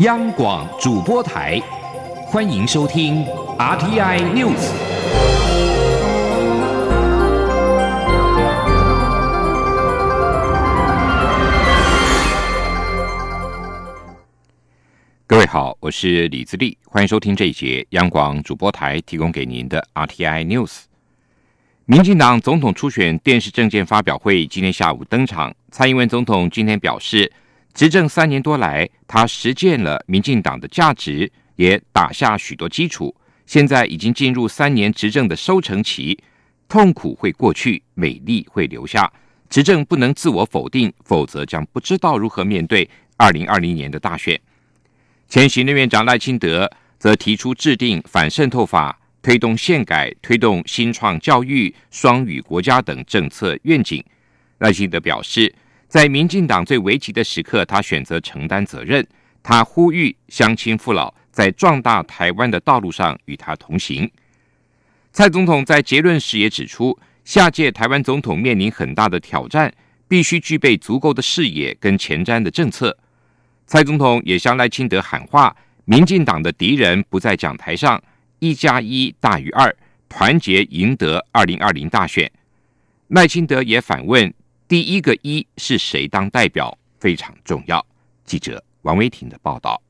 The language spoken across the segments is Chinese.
央广主播台，欢迎收听 RTI News。各位好，我是李自立，欢迎收听这一节央广主播台提供给您的 RTI News。民进党总统初选电视政见发表会今天下午登场，蔡英文总统今天表示。执政三年多来，他实践了民进党的价值，也打下许多基础。现在已经进入三年执政的收成期，痛苦会过去，美丽会留下。执政不能自我否定，否则将不知道如何面对二零二零年的大选。前行政院长赖清德则提出制定反渗透法，推动宪改，推动新创教育、双语国家等政策愿景。赖清德表示。在民进党最危急的时刻，他选择承担责任。他呼吁乡亲父老在壮大台湾的道路上与他同行。蔡总统在结论时也指出，下届台湾总统面临很大的挑战，必须具备足够的视野跟前瞻的政策。蔡总统也向赖清德喊话：民进党的敌人不在讲台上，一加一大于二，团结赢得二零二零大选。赖清德也反问。第一个一是谁当代表非常重要。记者王威婷的报道。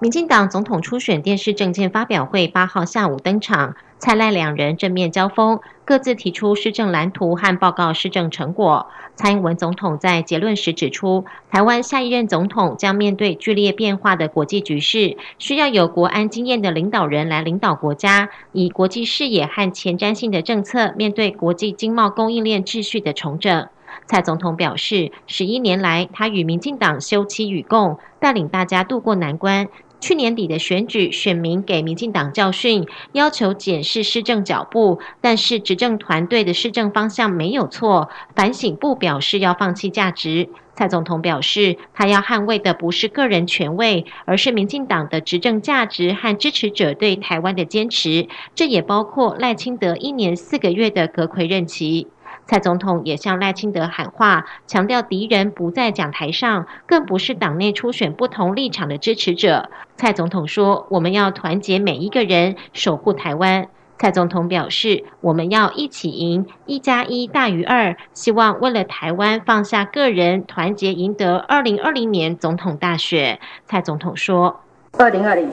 民进党总统初选电视政见发表会八号下午登场，蔡赖两人正面交锋，各自提出施政蓝图和报告施政成果。蔡英文总统在结论时指出，台湾下一任总统将面对剧烈变化的国际局势，需要有国安经验的领导人来领导国家，以国际视野和前瞻性的政策面对国际经贸供应链秩序的重整。蔡总统表示，十一年来，他与民进党休戚与共，带领大家渡过难关。去年底的选举，选民给民进党教训，要求检视施政脚步，但是执政团队的施政方向没有错。反省不表示要放弃价值。蔡总统表示，他要捍卫的不是个人权位，而是民进党的执政价值和支持者对台湾的坚持。这也包括赖清德一年四个月的阁魁任期。蔡总统也向赖清德喊话，强调敌人不在讲台上，更不是党内初选不同立场的支持者。蔡总统说：“我们要团结每一个人，守护台湾。”蔡总统表示：“我们要一起赢，一加一大于二。希望为了台湾放下个人，团结赢得二零二零年总统大选。”蔡总统说：“二零二零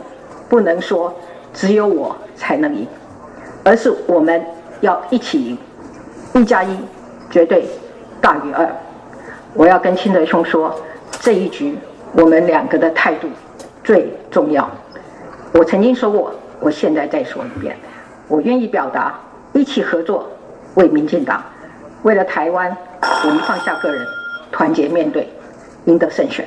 不能说只有我才能赢，而是我们要一起赢。”一加一绝对大于二。我要跟清德兄说，这一局我们两个的态度最重要。我曾经说过，我现在再说一遍，我愿意表达一起合作，为民进党，为了台湾，我们放下个人，团结面对，赢得胜选。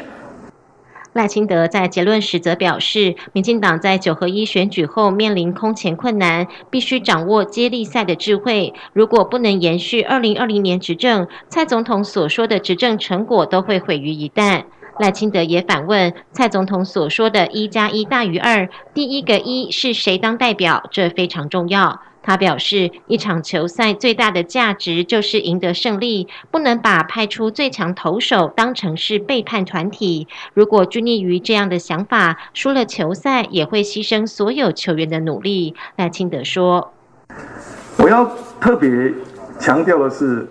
赖清德在结论时则表示，民进党在九合一选举后面临空前困难，必须掌握接力赛的智慧。如果不能延续二零二零年执政，蔡总统所说的执政成果都会毁于一旦。赖清德也反问蔡总统所说的“一加一大于二”，第一个一是谁当代表？这非常重要。他表示，一场球赛最大的价值就是赢得胜利，不能把派出最强投手当成是背叛团体。如果拘泥于这样的想法，输了球赛也会牺牲所有球员的努力。赖清德说：“我要特别强调的是，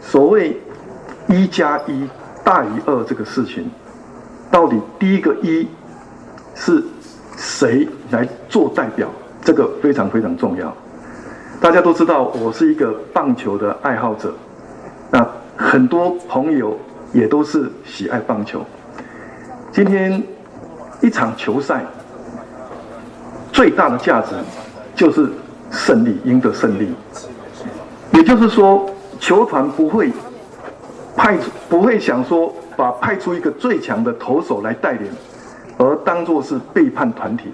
所谓一加一大于二这个事情，到底第一个一是谁来做代表？”这个非常非常重要，大家都知道我是一个棒球的爱好者，那很多朋友也都是喜爱棒球。今天一场球赛最大的价值就是胜利，赢得胜利。也就是说，球团不会派出不会想说把派出一个最强的投手来带领，而当做是背叛团体。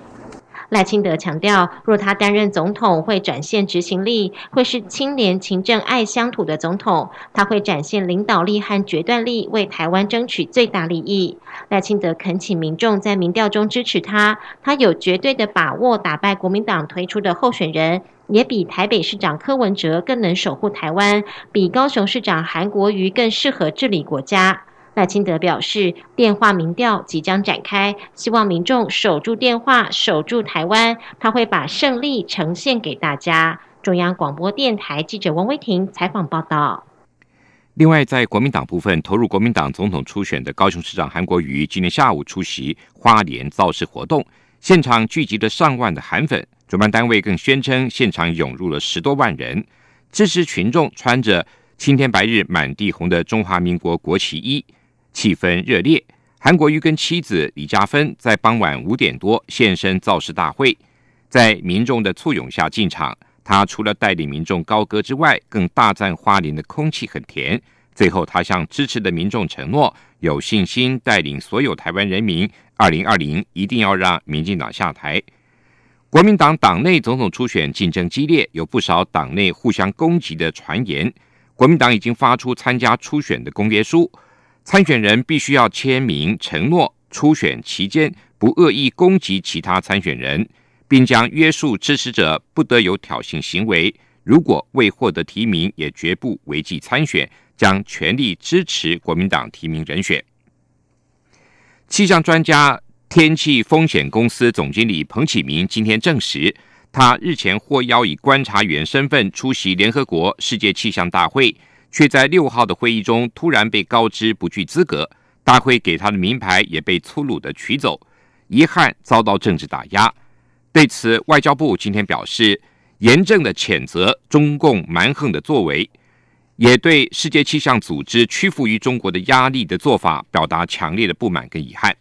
赖清德强调，若他担任总统，会展现执行力，会是清廉、勤政、爱乡土的总统。他会展现领导力和决断力，为台湾争取最大利益。赖清德恳请民众在民调中支持他，他有绝对的把握打败国民党推出的候选人，也比台北市长柯文哲更能守护台湾，比高雄市长韩国瑜更适合治理国家。赖清德表示，电话民调即将展开，希望民众守住电话，守住台湾，他会把胜利呈现给大家。中央广播电台记者王威婷采访报道。另外，在国民党部分，投入国民党总统初选的高雄市长韩国瑜今天下午出席花莲造势活动，现场聚集了上万的韩粉，主办单位更宣称现场涌入了十多万人，支持群众穿着青天白日满地红的中华民国国旗衣。气氛热烈，韩国瑜跟妻子李嘉芬在傍晚五点多现身造势大会，在民众的簇拥下进场。他除了带领民众高歌之外，更大赞花莲的空气很甜。最后，他向支持的民众承诺，有信心带领所有台湾人民，二零二零一定要让民进党下台。国民党党内总统初选竞争激烈，有不少党内互相攻击的传言。国民党已经发出参加初选的公约书。参选人必须要签名承诺，初选期间不恶意攻击其他参选人，并将约束支持者不得有挑衅行为。如果未获得提名，也绝不违纪参选，将全力支持国民党提名人选。气象专家、天气风险公司总经理彭启明今天证实，他日前获邀以观察员身份出席联合国世界气象大会。却在六号的会议中突然被告知不具资格，大会给他的名牌也被粗鲁的取走，遗憾遭到政治打压。对此，外交部今天表示，严正的谴责中共蛮横的作为，也对世界气象组织屈服于中国的压力的做法表达强烈的不满跟遗憾。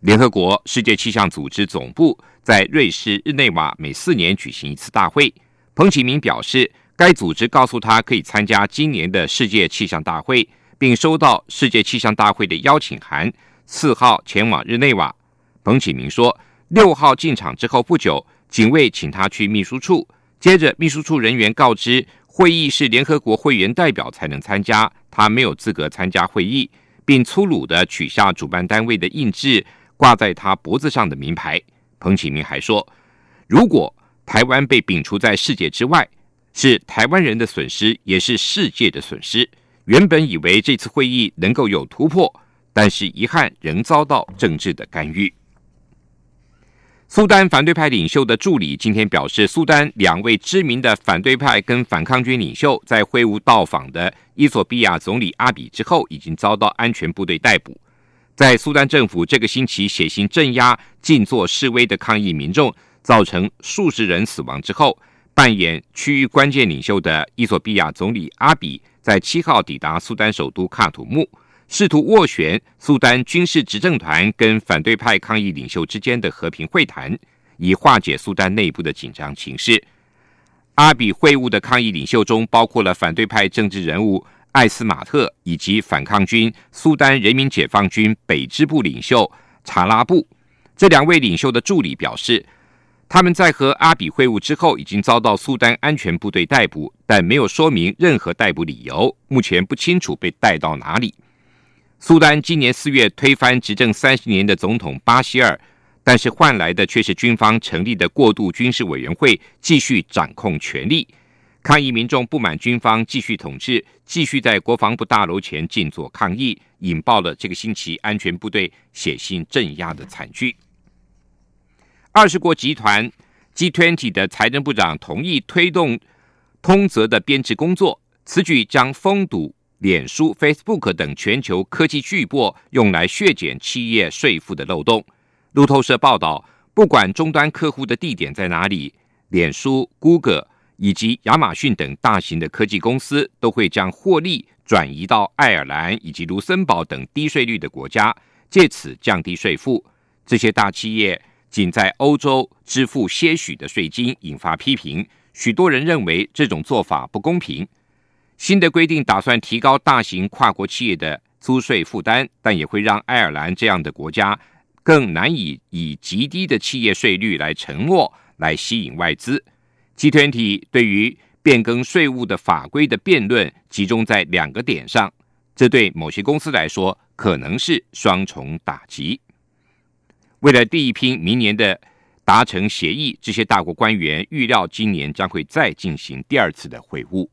联合国世界气象组织总部在瑞士日内瓦每四年举行一次大会，彭启明表示。该组织告诉他可以参加今年的世界气象大会，并收到世界气象大会的邀请函。四号前往日内瓦，彭启明说，六号进场之后不久，警卫请他去秘书处，接着秘书处人员告知会议是联合国会员代表才能参加，他没有资格参加会议，并粗鲁的取下主办单位的印制挂在他脖子上的名牌。彭启明还说，如果台湾被摒除在世界之外。是台湾人的损失，也是世界的损失。原本以为这次会议能够有突破，但是遗憾仍遭到政治的干预。苏丹反对派领袖的助理今天表示，苏丹两位知名的反对派跟反抗军领袖在会晤到访的伊索比亚总理阿比之后，已经遭到安全部队逮捕。在苏丹政府这个星期血腥镇压静坐示威的抗议民众，造成数十人死亡之后。扮演区域关键领袖的伊索比亚总理阿比在七号抵达苏丹首都喀土穆，试图斡旋苏丹军事执政团跟反对派抗议领袖之间的和平会谈，以化解苏丹内部的紧张情势。阿比会晤的抗议领袖中包括了反对派政治人物艾斯马特以及反抗军苏丹人民解放军北支部领袖查拉布。这两位领袖的助理表示。他们在和阿比会晤之后，已经遭到苏丹安全部队逮捕，但没有说明任何逮捕理由。目前不清楚被带到哪里。苏丹今年四月推翻执政三十年的总统巴希尔，但是换来的却是军方成立的过渡军事委员会继续掌控权力。抗议民众不满军方继续统治，继续在国防部大楼前静坐抗议，引爆了这个星期安全部队血腥镇压的惨剧。二十国集团 G20 的财政部长同意推动通则的编制工作，此举将封堵脸书、Facebook 等全球科技巨擘用来削减企业税负的漏洞。路透社报道，不管终端客户的地点在哪里，脸书、Google 以及亚马逊等大型的科技公司都会将获利转移到爱尔兰以及卢森堡等低税率的国家，借此降低税负。这些大企业。仅在欧洲支付些许的税金，引发批评。许多人认为这种做法不公平。新的规定打算提高大型跨国企业的租税负担，但也会让爱尔兰这样的国家更难以以极低的企业税率来承诺来吸引外资。集团体对于变更税务的法规的辩论集中在两个点上，这对某些公司来说可能是双重打击。为了第一批明年的达成协议，这些大国官员预料今年将会再进行第二次的会晤。